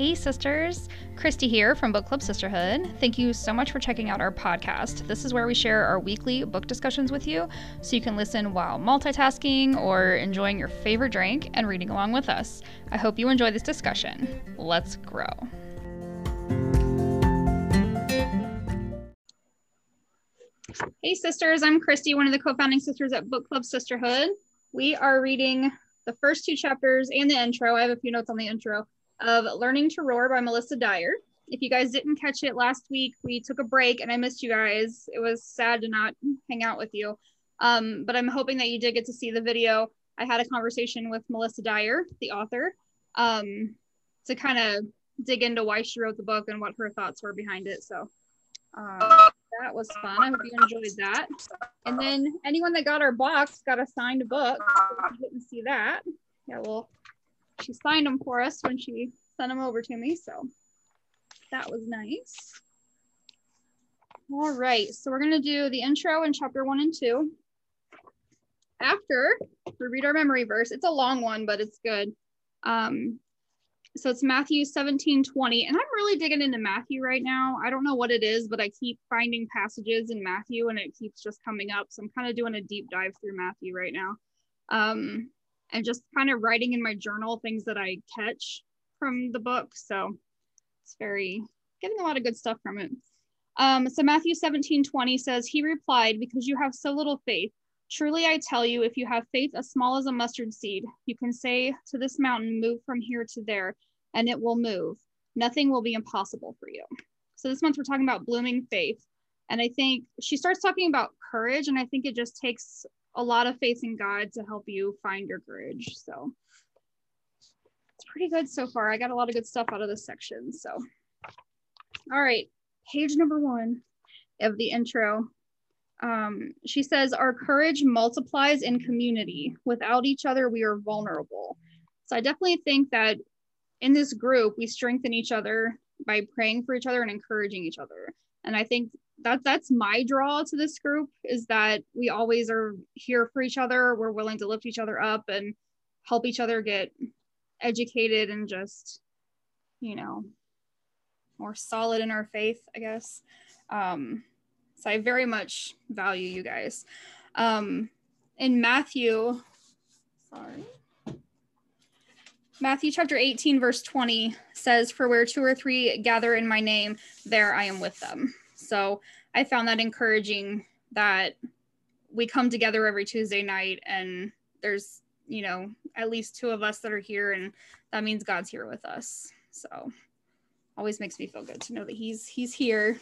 Hey, sisters. Christy here from Book Club Sisterhood. Thank you so much for checking out our podcast. This is where we share our weekly book discussions with you so you can listen while multitasking or enjoying your favorite drink and reading along with us. I hope you enjoy this discussion. Let's grow. Hey, sisters. I'm Christy, one of the co founding sisters at Book Club Sisterhood. We are reading the first two chapters and the intro. I have a few notes on the intro of Learning to Roar by Melissa Dyer. If you guys didn't catch it last week, we took a break and I missed you guys. It was sad to not hang out with you. Um, but I'm hoping that you did get to see the video. I had a conversation with Melissa Dyer, the author, um, to kind of dig into why she wrote the book and what her thoughts were behind it. So uh, that was fun. I hope you enjoyed that. And then anyone that got our box got a signed book. So if you didn't see that, yeah, well, she signed them for us when she sent them over to me. So that was nice. All right, so we're gonna do the intro in chapter one and two. After we read our memory verse, it's a long one, but it's good. Um, so it's Matthew 17, 20. And I'm really digging into Matthew right now. I don't know what it is, but I keep finding passages in Matthew and it keeps just coming up. So I'm kind of doing a deep dive through Matthew right now. Um, and just kind of writing in my journal things that I catch from the book. So it's very getting a lot of good stuff from it. Um, so Matthew 17, 20 says, He replied, Because you have so little faith. Truly I tell you, if you have faith as small as a mustard seed, you can say to this mountain, Move from here to there, and it will move. Nothing will be impossible for you. So this month we're talking about blooming faith. And I think she starts talking about courage, and I think it just takes a lot of faith in God to help you find your courage. So it's pretty good so far. I got a lot of good stuff out of this section. So, all right, page number one of the intro. Um, she says, Our courage multiplies in community. Without each other, we are vulnerable. So I definitely think that in this group, we strengthen each other by praying for each other and encouraging each other. And I think that that's my draw to this group is that we always are here for each other. We're willing to lift each other up and help each other get educated and just you know more solid in our faith i guess. Um, so i very much value you guys. Um, in matthew sorry. Matthew chapter 18, verse 20 says, For where two or three gather in my name, there I am with them. So I found that encouraging that we come together every Tuesday night and there's, you know, at least two of us that are here and that means God's here with us. So always makes me feel good to know that he's he's here.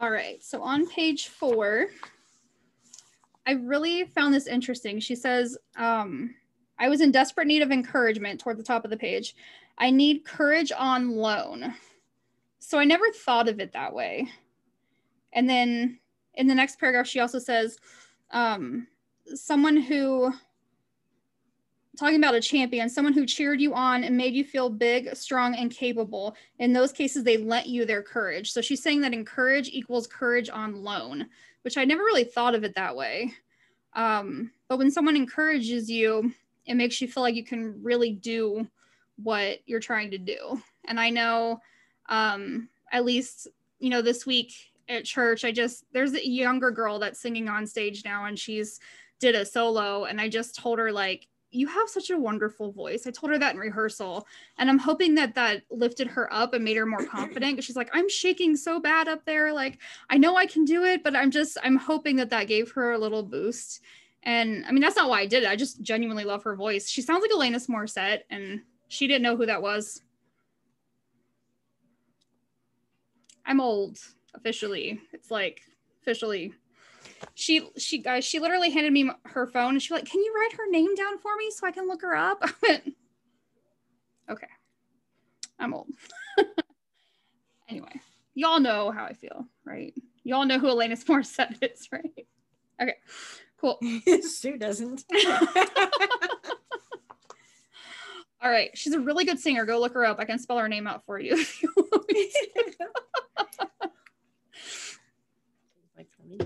All right. So on page 4, I really found this interesting. She says, um, I was in desperate need of encouragement toward the top of the page. I need courage on loan. So I never thought of it that way. And then in the next paragraph, she also says, um, someone who, talking about a champion, someone who cheered you on and made you feel big, strong, and capable. In those cases, they lent you their courage. So she's saying that encourage equals courage on loan, which I never really thought of it that way. Um, but when someone encourages you, it makes you feel like you can really do what you're trying to do. And I know um, at least you know this week at church i just there's a younger girl that's singing on stage now and she's did a solo and i just told her like you have such a wonderful voice. I told her that in rehearsal and i'm hoping that that lifted her up and made her more confident because she's like i'm shaking so bad up there. Like i know i can do it but i'm just i'm hoping that that gave her a little boost. And i mean that's not why i did it. I just genuinely love her voice. She sounds like alanis morissette and she didn't know who that was I'm old officially. It's like officially. She she guys she literally handed me her phone and she's like, "Can you write her name down for me so I can look her up?" I went, "Okay, I'm old." anyway, y'all know how I feel, right? Y'all know who Alanis Morissette is, right? Okay, cool. Sue doesn't. All right, she's a really good singer. Go look her up. I can spell her name out for you.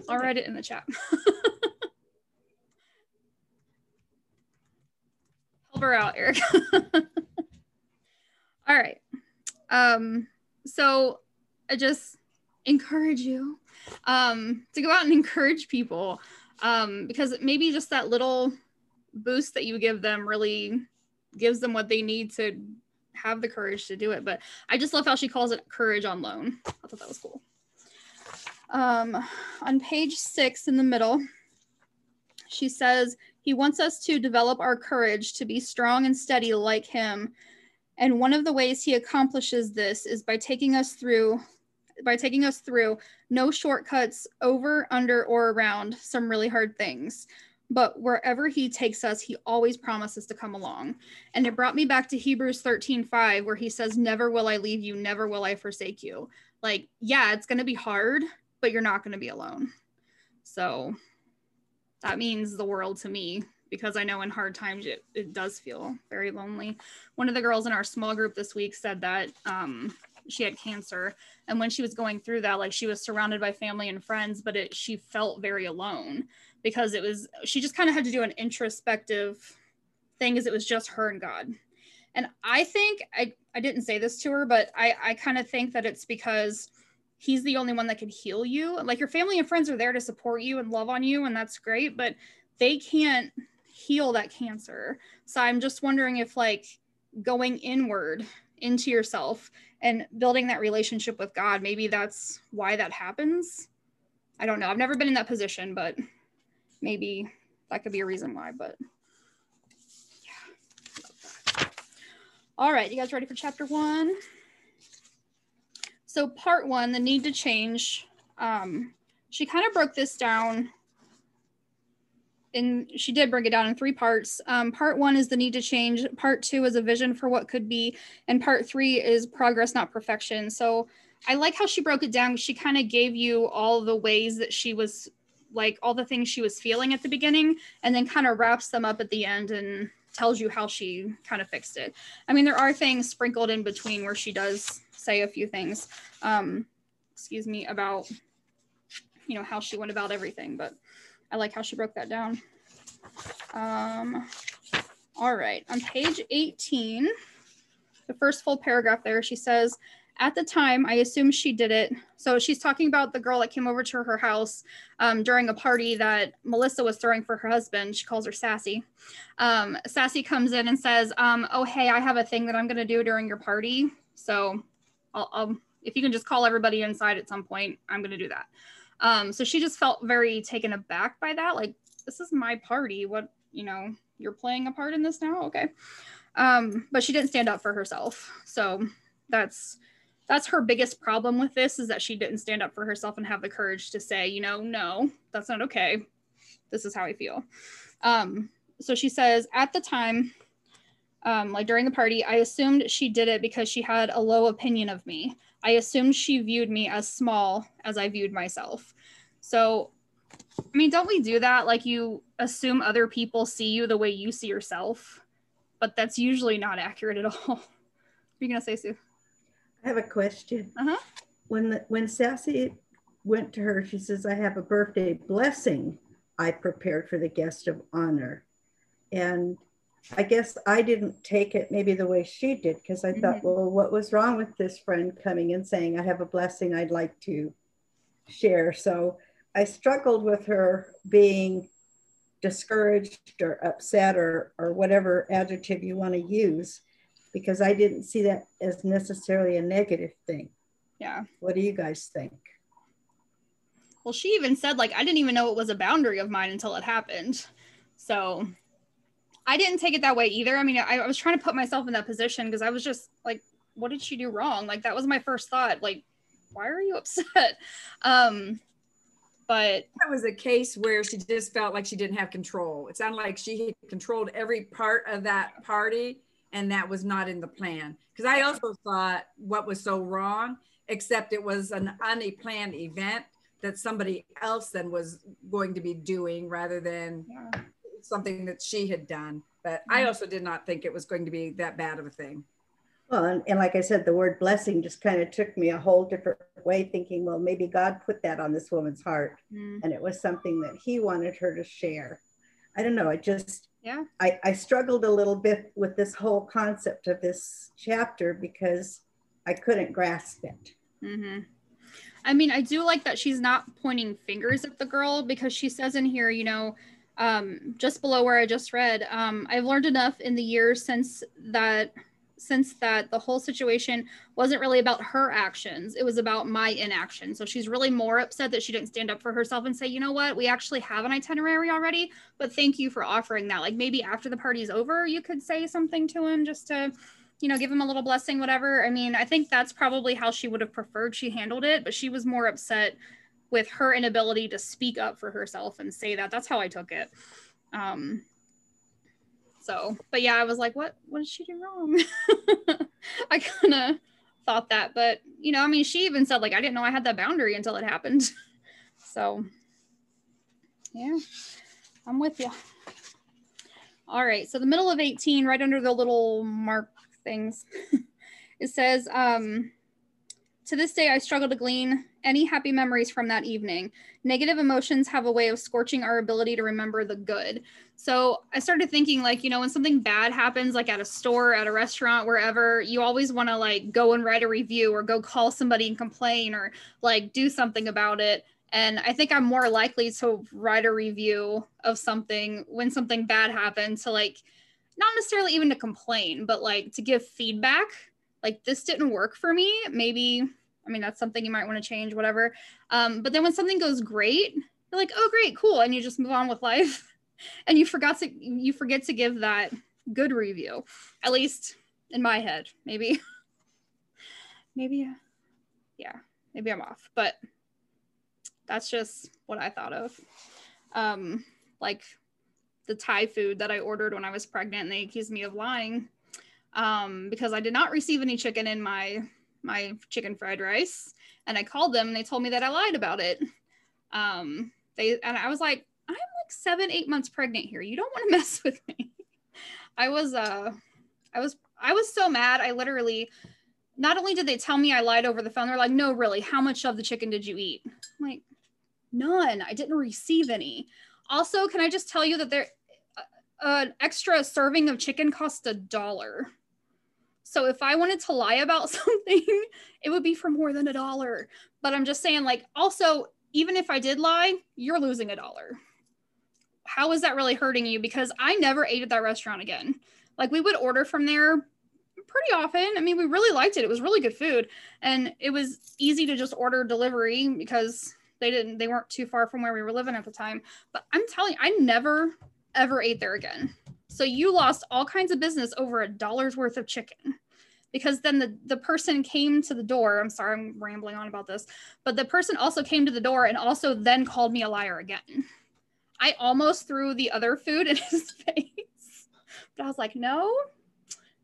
I'll write it in the chat. Help her out, Eric. All right. Um, so I just encourage you um, to go out and encourage people um, because maybe just that little boost that you give them really gives them what they need to have the courage to do it. But I just love how she calls it courage on loan. I thought that was cool. Um, on page six in the middle, she says, He wants us to develop our courage to be strong and steady like Him. And one of the ways He accomplishes this is by taking us through. By taking us through no shortcuts over, under, or around some really hard things but wherever he takes us he always promises to come along. And it brought me back to hebrews 13 5 where he says never will i leave you never will i forsake you. Like yeah it's going to be hard but you're not going to be alone. So that means the world to me because i know in hard times it, it does feel very lonely. One of the girls in our small group this week said that um, she had cancer and when she was going through that like she was surrounded by family and friends but it she felt very alone because it was she just kind of had to do an introspective thing as it was just her and God. And I think I I didn't say this to her, but I I kind of think that it's because he's the only one that can heal you. Like your family and friends are there to support you and love on you and that's great, but they can't heal that cancer. So I'm just wondering if like going inward into yourself and building that relationship with God, maybe that's why that happens. I don't know. I've never been in that position, but maybe that could be a reason why, but yeah. All right, you guys ready for chapter one? So part one, the need to change. Um, she kind of broke this down and she did break it down in three parts. Um, part one is the need to change. Part two is a vision for what could be. And part three is progress, not perfection. So I like how she broke it down. She kind of gave you all the ways that she was like all the things she was feeling at the beginning and then kind of wraps them up at the end and tells you how she kind of fixed it. I mean, there are things sprinkled in between where she does say a few things, um, excuse me, about, you know, how she went about everything, but I like how she broke that down. Um, all right, on page 18, the first full paragraph there, she says, at the time, I assume she did it. So she's talking about the girl that came over to her house um, during a party that Melissa was throwing for her husband. She calls her Sassy. Um, Sassy comes in and says, um, "Oh, hey, I have a thing that I'm going to do during your party. So, I'll, I'll, if you can just call everybody inside at some point, I'm going to do that." Um, so she just felt very taken aback by that. Like, this is my party. What you know, you're playing a part in this now, okay? Um, but she didn't stand up for herself. So that's that's her biggest problem with this is that she didn't stand up for herself and have the courage to say, you know, no, that's not okay. This is how I feel. Um, so she says, at the time, um, like during the party, I assumed she did it because she had a low opinion of me. I assumed she viewed me as small as I viewed myself. So, I mean, don't we do that? Like you assume other people see you the way you see yourself, but that's usually not accurate at all. what are you gonna say, Sue? I have a question. Uh-huh. When the, when Sassy went to her, she says, "I have a birthday blessing I prepared for the guest of honor," and I guess I didn't take it maybe the way she did because I mm-hmm. thought, well, what was wrong with this friend coming and saying, "I have a blessing I'd like to share"? So I struggled with her being discouraged or upset or or whatever adjective you want to use because I didn't see that as necessarily a negative thing. Yeah. What do you guys think? Well, she even said, like, I didn't even know it was a boundary of mine until it happened. So I didn't take it that way either. I mean, I, I was trying to put myself in that position because I was just like, what did she do wrong? Like, that was my first thought. Like, why are you upset? Um, but that was a case where she just felt like she didn't have control. It sounded like she had controlled every part of that party and that was not in the plan. Because I also thought what was so wrong, except it was an unplanned event that somebody else then was going to be doing rather than yeah. something that she had done. But I mm-hmm. also did not think it was going to be that bad of a thing. Well, and, and like I said, the word blessing just kind of took me a whole different way, thinking, well, maybe God put that on this woman's heart. Mm. And it was something that he wanted her to share. I don't know. It just, Yeah. I, I struggled a little bit with this whole concept of this chapter because I couldn't grasp it. Mm-hmm. I mean, I do like that she's not pointing fingers at the girl because she says in here, you know, um, just below where I just read, um, I've learned enough in the years since that since that the whole situation wasn't really about her actions it was about my inaction. So she's really more upset that she didn't stand up for herself and say you know what? We actually have an itinerary already but thank you for offering that. Like maybe after the party's over you could say something to him just to you know give him a little blessing whatever. I mean i think that's probably how she would have preferred she handled it but she was more upset with her inability to speak up for herself and say that. That's how i took it. Um so, but yeah, I was like, what, what did she do wrong? I kind of thought that, but you know, I mean, she even said like, I didn't know I had that boundary until it happened. So yeah, I'm with you. All right. So the middle of 18, right under the little mark things, it says, um, to this day, I struggle to glean any happy memories from that evening. Negative emotions have a way of scorching our ability to remember the good. So I started thinking, like, you know, when something bad happens, like at a store, at a restaurant, wherever, you always want to like go and write a review or go call somebody and complain or like do something about it. And I think I'm more likely to write a review of something when something bad happened to like, not necessarily even to complain, but like to give feedback. Like, this didn't work for me. Maybe I mean, that's something you might want to change, whatever. Um, but then when something goes great, you're like, oh, great, cool. And you just move on with life. and you forgot to, you forget to give that good review, at least in my head, maybe. maybe, yeah, maybe I'm off, but that's just what I thought of. Um, like the Thai food that I ordered when I was pregnant, and they accused me of lying um, because I did not receive any chicken in my my chicken fried rice and I called them and they told me that I lied about it. Um, they and I was like, I'm like seven, eight months pregnant here. You don't want to mess with me. I was uh I was I was so mad. I literally not only did they tell me I lied over the phone, they're like, no, really, how much of the chicken did you eat? I'm like, none. I didn't receive any. Also, can I just tell you that there uh, an extra serving of chicken cost a dollar. So if I wanted to lie about something, it would be for more than a dollar. But I'm just saying, like, also, even if I did lie, you're losing a dollar. How is that really hurting you? Because I never ate at that restaurant again. Like, we would order from there pretty often. I mean, we really liked it. It was really good food. And it was easy to just order delivery because they didn't, they weren't too far from where we were living at the time. But I'm telling you, I never, ever ate there again. So you lost all kinds of business over a dollar's worth of chicken because then the, the person came to the door. I'm sorry, I'm rambling on about this, but the person also came to the door and also then called me a liar again. I almost threw the other food in his face, but I was like, no,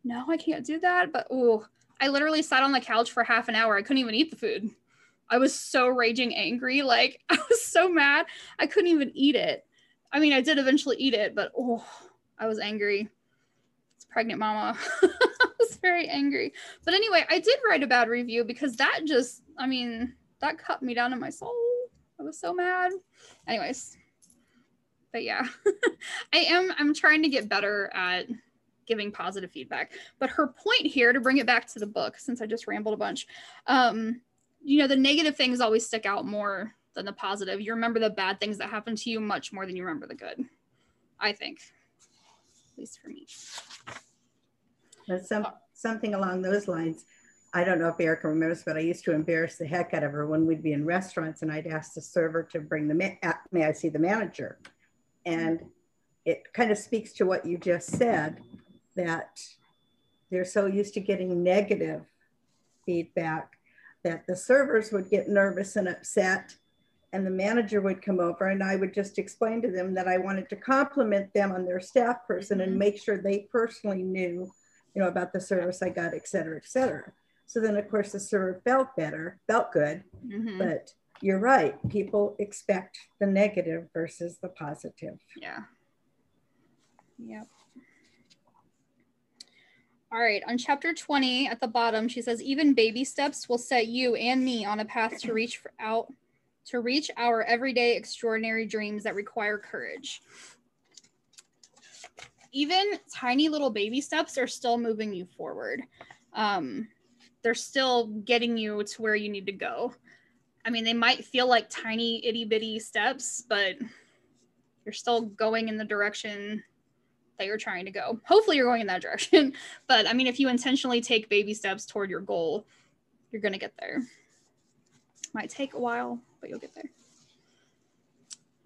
no, I can't do that. But oh, I literally sat on the couch for half an hour. I couldn't even eat the food. I was so raging angry. Like I was so mad. I couldn't even eat it. I mean, I did eventually eat it, but oh, I was angry. It's pregnant mama. I was very angry. But anyway, I did write a bad review because that just, I mean, that cut me down in my soul. I was so mad. Anyways, but yeah, I am, I'm trying to get better at giving positive feedback. But her point here, to bring it back to the book, since I just rambled a bunch, um, you know, the negative things always stick out more than the positive. You remember the bad things that happened to you much more than you remember the good, I think least for me. Some, something along those lines. I don't know if Erica remembers, but I used to embarrass the heck out of her when we'd be in restaurants and I'd ask the server to bring the, ma- uh, may I see the manager? And it kind of speaks to what you just said that they're so used to getting negative feedback that the servers would get nervous and upset and the manager would come over and I would just explain to them that I wanted to compliment them on their staff person and mm-hmm. make sure they personally knew, you know, about the service I got, et cetera, et cetera. So then of course the server felt better, felt good, mm-hmm. but you're right. People expect the negative versus the positive. Yeah. Yep. All right, on chapter 20 at the bottom, she says, even baby steps will set you and me on a path to reach out to reach our everyday extraordinary dreams that require courage. even tiny little baby steps are still moving you forward. Um, they're still getting you to where you need to go. I mean, they might feel like tiny itty bitty steps, but you're still going in the direction that you're trying to go. Hopefully, you're going in that direction. But I mean, if you intentionally take baby steps toward your goal, you're going to get there. Might take a while, but you'll get there.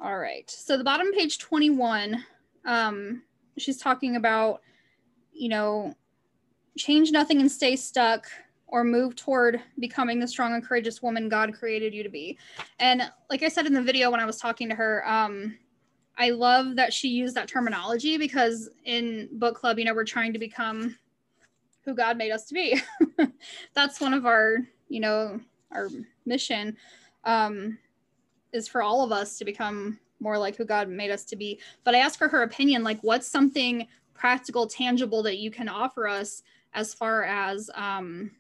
All right. So, the bottom page 21, um, she's talking about, you know, change nothing and stay stuck or move toward becoming the strong and courageous woman God created you to be. And like I said in the video when I was talking to her, um, I love that she used that terminology because in book club, you know, we're trying to become who God made us to be. That's one of our, you know, our mission um, is for all of us to become more like who God made us to be. But I asked for her opinion, like, what's something practical, tangible that you can offer us as far as um,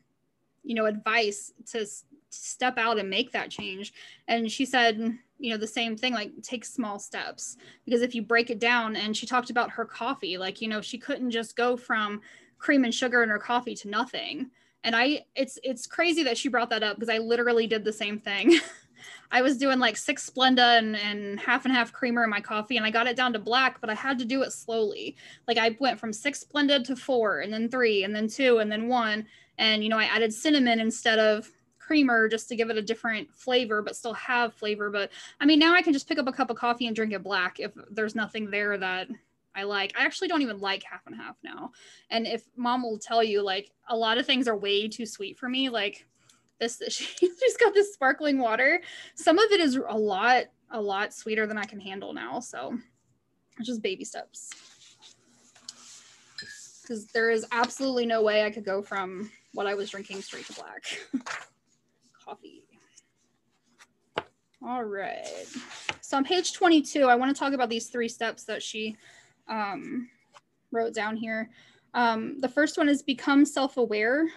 you know advice to step out and make that change? And she said you know the same thing like take small steps. Because if you break it down and she talked about her coffee like you know she couldn't just go from cream and sugar in her coffee to nothing and i it's it's crazy that she brought that up because i literally did the same thing i was doing like six splenda and, and half and half creamer in my coffee and i got it down to black but i had to do it slowly like i went from six splenda to four and then three and then two and then one and, you know, I added cinnamon instead of creamer just to give it a different flavor, but still have flavor. But I mean, now I can just pick up a cup of coffee and drink it black if there's nothing there that I like. I actually don't even like half and half now. And if mom will tell you, like, a lot of things are way too sweet for me, like this, she's got this sparkling water. Some of it is a lot, a lot sweeter than I can handle now. So it's just baby steps. Because there is absolutely no way I could go from what I was drinking straight to black. Coffee. All right. So on page 22, I want to talk about these three steps that she um, wrote down here. Um, the first one is become self-aware,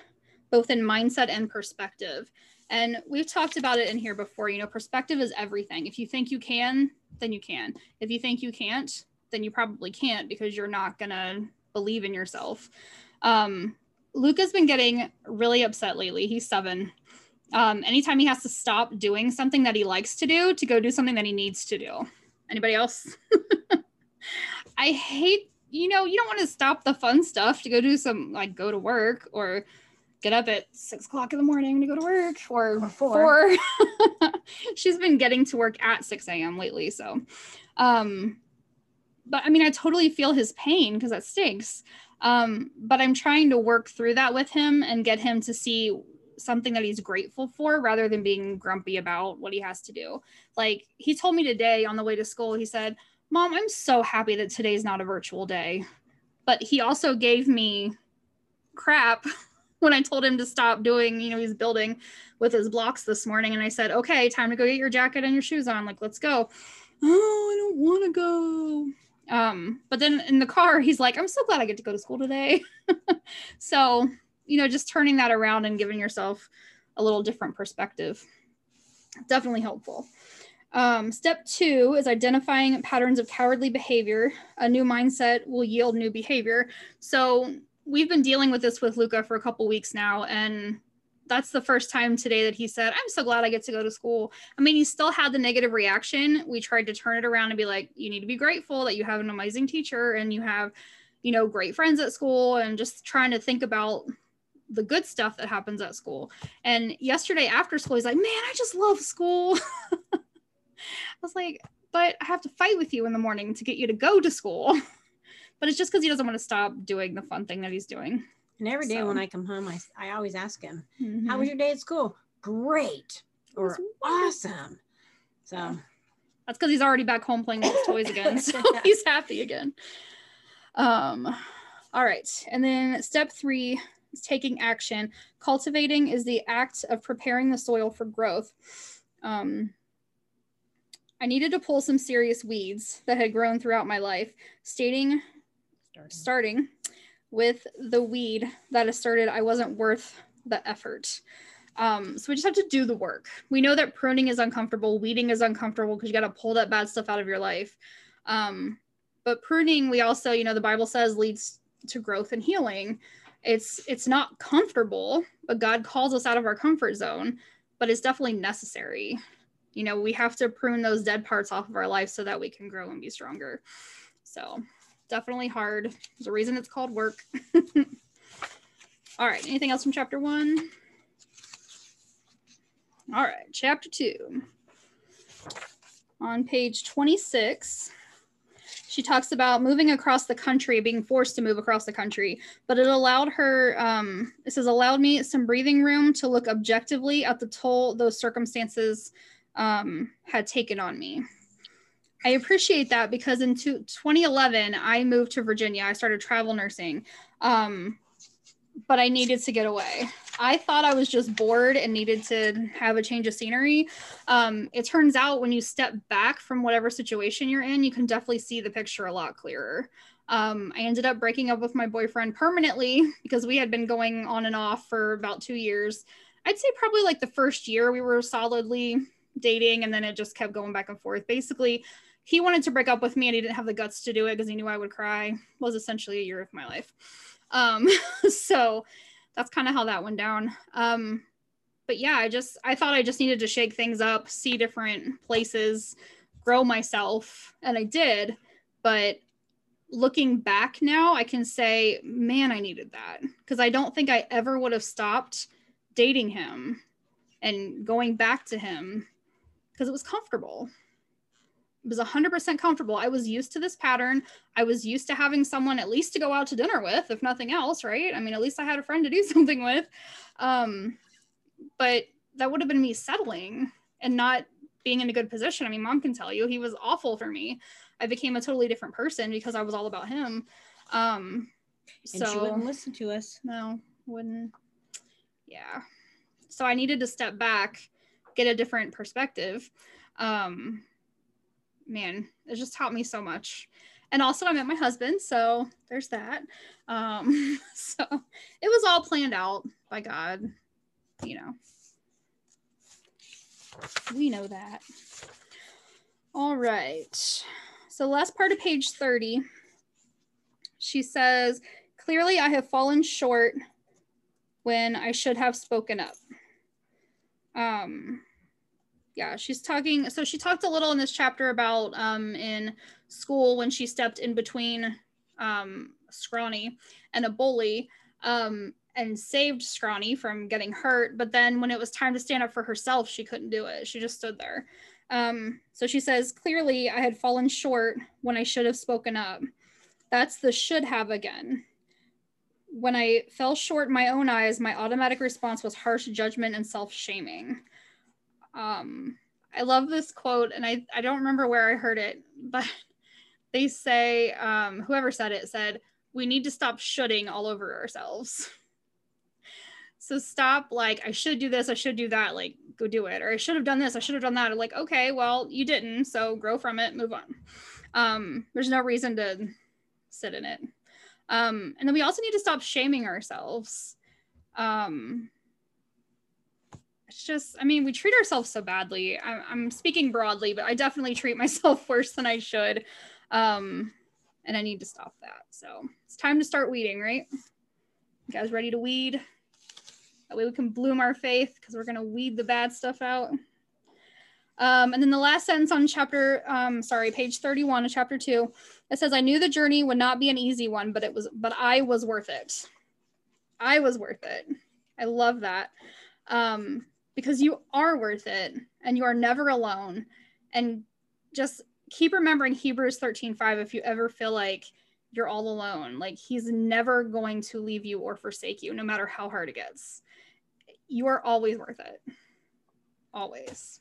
both in mindset and perspective. And we've talked about it in here before. You know, perspective is everything. If you think you can, then you can. If you think you can't, then you probably can't because you're not going to believe in yourself. Um, Luca's been getting really upset lately. He's seven. Um, anytime he has to stop doing something that he likes to do to go do something that he needs to do. Anybody else? I hate, you know, you don't want to stop the fun stuff to go do some, like go to work or get up at six o'clock in the morning to go to work or, or four. four. She's been getting to work at 6 a.m. lately. So, um, but I mean, I totally feel his pain because that stinks. Um, but I'm trying to work through that with him and get him to see something that he's grateful for rather than being grumpy about what he has to do. Like he told me today on the way to school, he said, Mom, I'm so happy that today's not a virtual day. But he also gave me crap when I told him to stop doing, you know, he's building with his blocks this morning. And I said, okay, time to go get your jacket and your shoes on. Like, let's go. Oh, I don't want to go. Um, but then in the car, he's like, I'm so glad I get to go to school today. so, you know, just turning that around and giving yourself a little different perspective. Definitely helpful. Um, step two is identifying patterns of cowardly behavior. A new mindset will yield new behavior. So we've been dealing with this with Luca for a couple weeks now, and that's the first time today that he said, I'm so glad I get to go to school. I mean, he still had the negative reaction. We tried to turn it around and be like, you need to be grateful that you have an amazing teacher and you have, you know, great friends at school and just trying to think about the good stuff that happens at school. And yesterday after school, he's like, man, I just love school. I was like, but I have to fight with you in the morning to get you to go to school. but it's just because he doesn't want to stop doing the fun thing that he's doing. And every day so. when I come home, I, I always ask him, mm-hmm. How was your day at school? Great or awesome. So that's because he's already back home playing with his toys again. So he's happy again. Um, all right. And then step three is taking action. Cultivating is the act of preparing the soil for growth. Um, I needed to pull some serious weeds that had grown throughout my life, stating, starting, starting with the weed that asserted I wasn't worth the effort. Um, so we just have to do the work. We know that pruning is uncomfortable, weeding is uncomfortable because you got to pull that bad stuff out of your life. Um, but pruning we also you know the bible says leads to growth and healing it's it's not comfortable but god calls us out of our comfort zone but it's definitely necessary you know we have to prune those dead parts off of our life so that we can grow and be stronger. So definitely hard. There's a reason it's called work. All right anything else from chapter one? All right chapter two. On page 26 she talks about moving across the country, being forced to move across the country, but it allowed her, um, it says, allowed me some breathing room to look objectively at the toll those circumstances um, had taken on me. I appreciate that because in 2011, I moved to Virginia. I started travel nursing, um, but I needed to get away. I thought I was just bored and needed to have a change of scenery. Um, it turns out when you step back from whatever situation you're in, you can definitely see the picture a lot clearer. Um, I ended up breaking up with my boyfriend permanently because we had been going on and off for about two years. I'd say probably like the first year we were solidly dating, and then it just kept going back and forth. Basically, he wanted to break up with me and he didn't have the guts to do it because he knew I would cry. was essentially a year of my life. Um, so that's kind of how that went down. Um, but yeah, I just I thought I just needed to shake things up, see different places, grow myself, and I did. But looking back now, I can say, man, I needed that because I don't think I ever would have stopped dating him and going back to him because it was comfortable It was 100% comfortable. I was used to this pattern. I was used to having someone at least to go out to dinner with, if nothing else, right? I mean, at least I had a friend to do something with. Um, but that would have been me settling and not being in a good position. I mean, mom can tell you he was awful for me. I became a totally different person because I was all about him. Um, and so, she wouldn't listen to us. No, wouldn't. Yeah. So I needed to step back, get a different perspective. Um, man, it just taught me so much. And also, I met my husband, so there's that. Um, so it was all planned out by God, you know. We know that. All right. So, last part of page 30, she says, Clearly, I have fallen short when I should have spoken up. Um, yeah, she's talking. So she talked a little in this chapter about um, in school when she stepped in between um, Scrawny and a bully um, and saved Scrawny from getting hurt. But then when it was time to stand up for herself, she couldn't do it. She just stood there. Um, so she says, clearly, I had fallen short when I should have spoken up. That's the should have again. When I fell short in my own eyes, my automatic response was harsh judgment and self shaming um, I love this quote, and I, I don't remember where I heard it, but they say, um, whoever said it said, we need to stop shoulding all over ourselves. So stop, like, I should do this, I should do that, like, go do it. Or I should have done this, I should have done that. Or like, okay, well, you didn't, so grow from it, move on. Um, there's no reason to sit in it. Um, and then we also need to stop shaming ourselves. Um, it's just i mean we treat ourselves so badly. I'm, I'm, speaking broadly but i definitely treat myself worse than i should. Um and i need to stop that. So it's time to start weeding right? You guys ready to weed? That way we can bloom our faith because we're going to weed the bad stuff out um, and then the last sentence on chapter um, sorry page 31 of chapter 2 it says i knew the journey would not be an easy one but it was but i was worth it i was worth it i love that um, because you are worth it and you are never alone. And just keep remembering Hebrews 13 5 if you ever feel like you're all alone. Like he's never going to leave you or forsake you, no matter how hard it gets. You are always worth it. Always.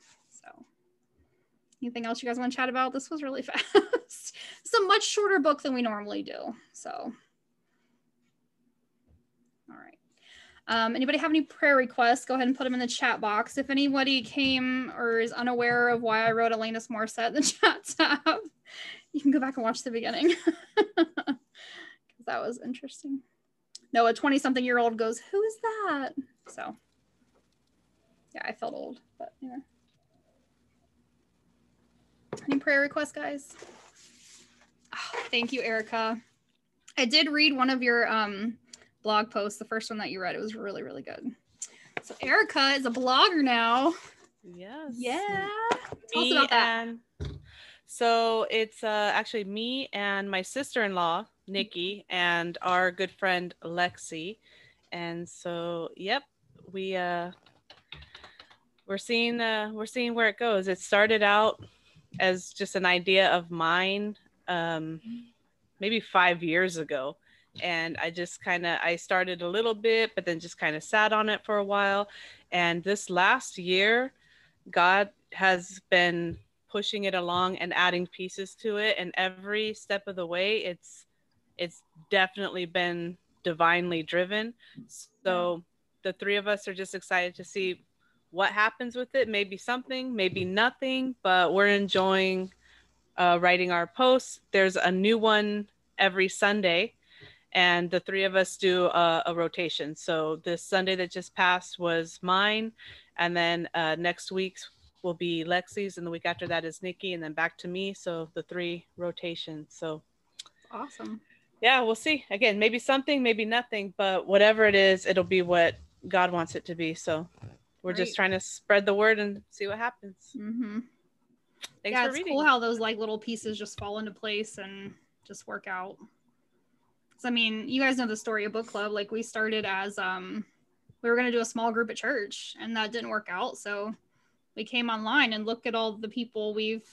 Anything else you guys want to chat about? This was really fast. it's a much shorter book than we normally do. So Um, anybody have any prayer requests? Go ahead and put them in the chat box. If anybody came or is unaware of why I wrote Alanis Morissette in the chat tab, you can go back and watch the beginning because that was interesting. No, a 20 something year old goes, Who is that? So, yeah, I felt old, but yeah. Any prayer requests, guys? Oh, thank you, Erica. I did read one of your um, blog posts, the first one that you read. It was really, really good. So Erica is a blogger now. Yes. Yeah. Tell us about that. and so it's uh, actually me and my sister-in-law Nikki and our good friend Lexi, and so yep, we uh, we're seeing uh, we're seeing where it goes. It started out as just an idea of mine, um, maybe five years ago, and I just kind of I started a little bit, but then just kind of sat on it for a while, and this last year, God has been pushing it along and adding pieces to it. And every step of the way it's it's definitely been divinely driven. So the three of us are just excited to see what happens with it maybe something maybe nothing but we're enjoying uh, writing our posts there's a new one every sunday and the three of us do a, a rotation so this sunday that just passed was mine and then uh, next week's will be Lexi's, and the week after that is Nikki, and then back to me. So the three rotations. So Awesome. yeah, we'll see. Again, maybe something, maybe nothing, but whatever it is, it'll be what God wants it to be. So we're Great. just trying to spread the word and see what happens. Mm-hmm. Thanks yeah, for it's reading. cool how those like little pieces just fall into place and just work out. 'Cause, I mean, you guys know the story of book club. Like we started as um, we were gonna do a small group at church, and that didn't work out. So we came online and look at all the people we've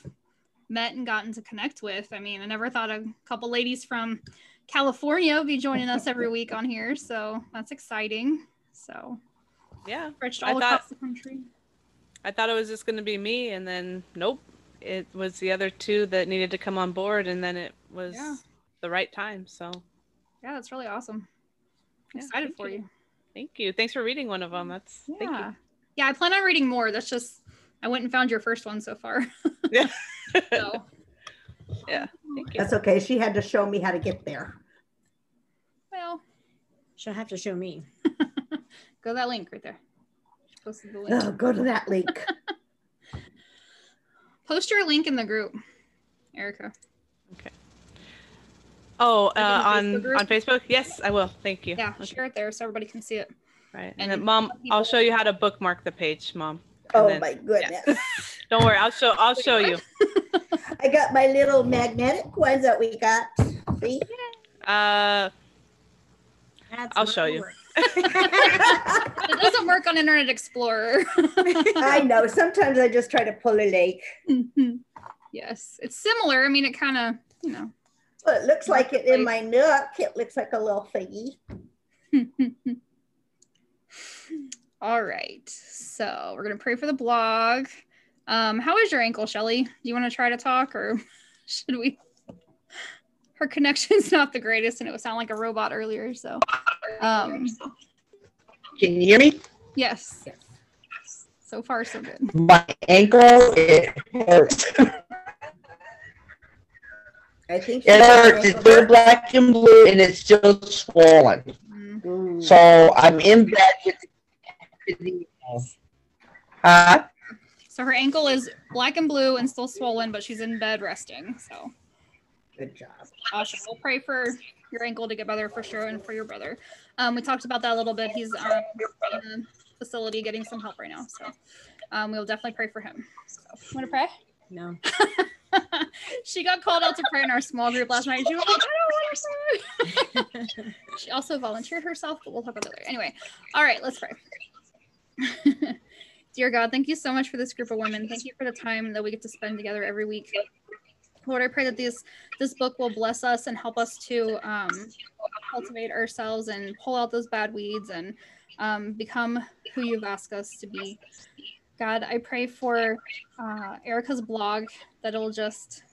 met and gotten to connect with. I mean, I never thought a couple ladies from California would be joining us every week on here, so that's exciting. So yeah, stretched I all thought- the country. I thought it was just going to be me, and then nope, it was the other two that needed to come on board, and then it was Yeah. the right time. So Yeah, that's really awesome. Yeah, Excited for you. you. thank you. Thanks for reading one of them. That's Yeah. thank you. Yeah, I plan on reading more. That's just I went and found your first one so far. Yeah. so yeah. Thank you. That's okay. She had to show me how to get there. well, She'll have to show me. go to that link right there. She posted the link. Oh, go to that link. Post your link in the group, Erica. Okay. Oh, uh, on Facebook on Facebook. Yes, I will. Thank you. Yeah, Okay, share it there so everybody can see it. Right. and And, mom, I'll show you how to bookmark the page, mom. Oh then- my goodness. Don't worry. I'll show. I'll show you. I got my little magnetic ones that we got. See? Uh, That's I'll my show you. Work. It doesn't work on Internet Explorer. I know. Sometimes I just try to pull a lake. yes, it's similar. I mean, it kind of, you know. Well, it looks like it in my nook. It looks like a little thingy. All right. So we're gonna pray for the blog. Um, how is your ankle, Shelly? Do you want to try to talk or should we? Her connection's not the greatest, and it would sound like a robot earlier. So, um, Can you hear me? yes. So far, so good. My ankle, it hurts. I think It hurts. It's still black and blue and it's still swollen. Mm, Mm. So I'm in bed with the Huh? So her ankle is black and blue and still swollen, but she's in bed resting. So Good job. awesome. We'll pray for your ankle to get better for sure and for your brother. Um, we talked about that a little bit. He's um, in a facility getting some help right now. So um, we'll definitely pray for him. So want to pray? No. she got called out to pray in our small group last night. She was like, I don't want to pray. she also volunteered herself, but we'll talk about that later. Anyway, all right, let's pray. Dear God, thank you so much for this group of women. Thank you for the time that we get to spend together every week. Lord, I pray that this this book will bless us and help us to um, cultivate ourselves and pull out those bad weeds and um, become who you've asked us to be. God, I pray for uh, Erica's blog that it'll just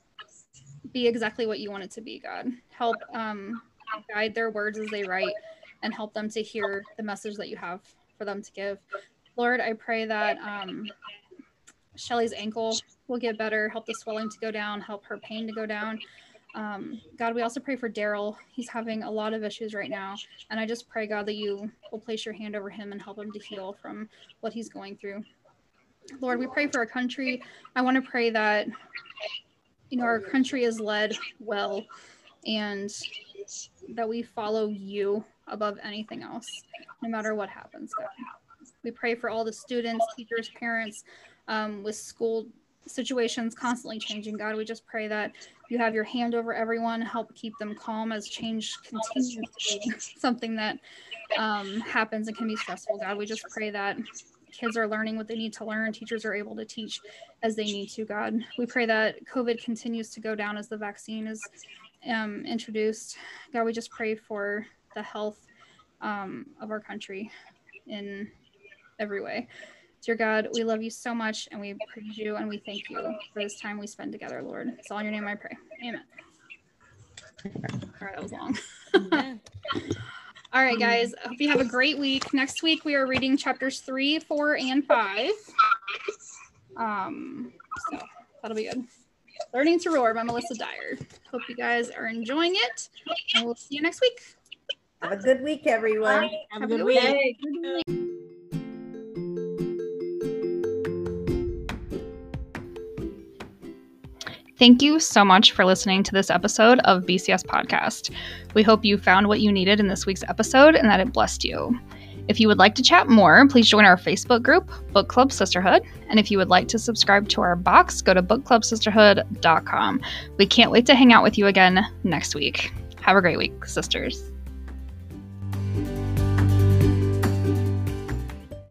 be exactly what you want it to be, God. Help um, guide their words as they write and help them to hear the message that you have for them to give. Lord, I pray that um, Shelly's ankle will get better, help the swelling to go down, help her pain to go down. Um, God, we also pray for Daryl. He's having a lot of issues right now. And I just pray, God, that you will place your hand over him and help him to heal from what he's going through. Lord, we pray for our country. I want to pray that you know, our country is led well and that we follow you above anything else, no matter what happens, God. We pray for all the students, teachers, parents um, with school situations constantly changing. God, we just pray that you have your hand over everyone, help keep them calm as change continues to be something that um, happens and can be stressful. God, we just pray that kids are learning what they need to learn, teachers are able to teach as they need to. God, we pray that COVID continues to go down as the vaccine is um, introduced. God, we just pray for the health um, of our country in every way. Dear God, we love you so much and we praise you and we thank you for this time we spend together, Lord. It's all in your name I pray. Amen. All right, that was long. all right, guys. I hope you have a great week. Next week we are reading chapters three, four, and five. Um, so that'll be good. Learning to Roar by Melissa Dyer. Hope you guys are enjoying it, and we'll see you next week. Have a good week, everyone. Have a good week. Thank you so much for listening to this episode of BCS Podcast. We hope you found what you needed in this week's episode and that it blessed you. If you would like to chat more, please join our Facebook group, Book Club Sisterhood. And if you would like to subscribe to our box, go to bookclubsisterhood.com. We can't wait to hang out with you again next week. Have a great week, sisters.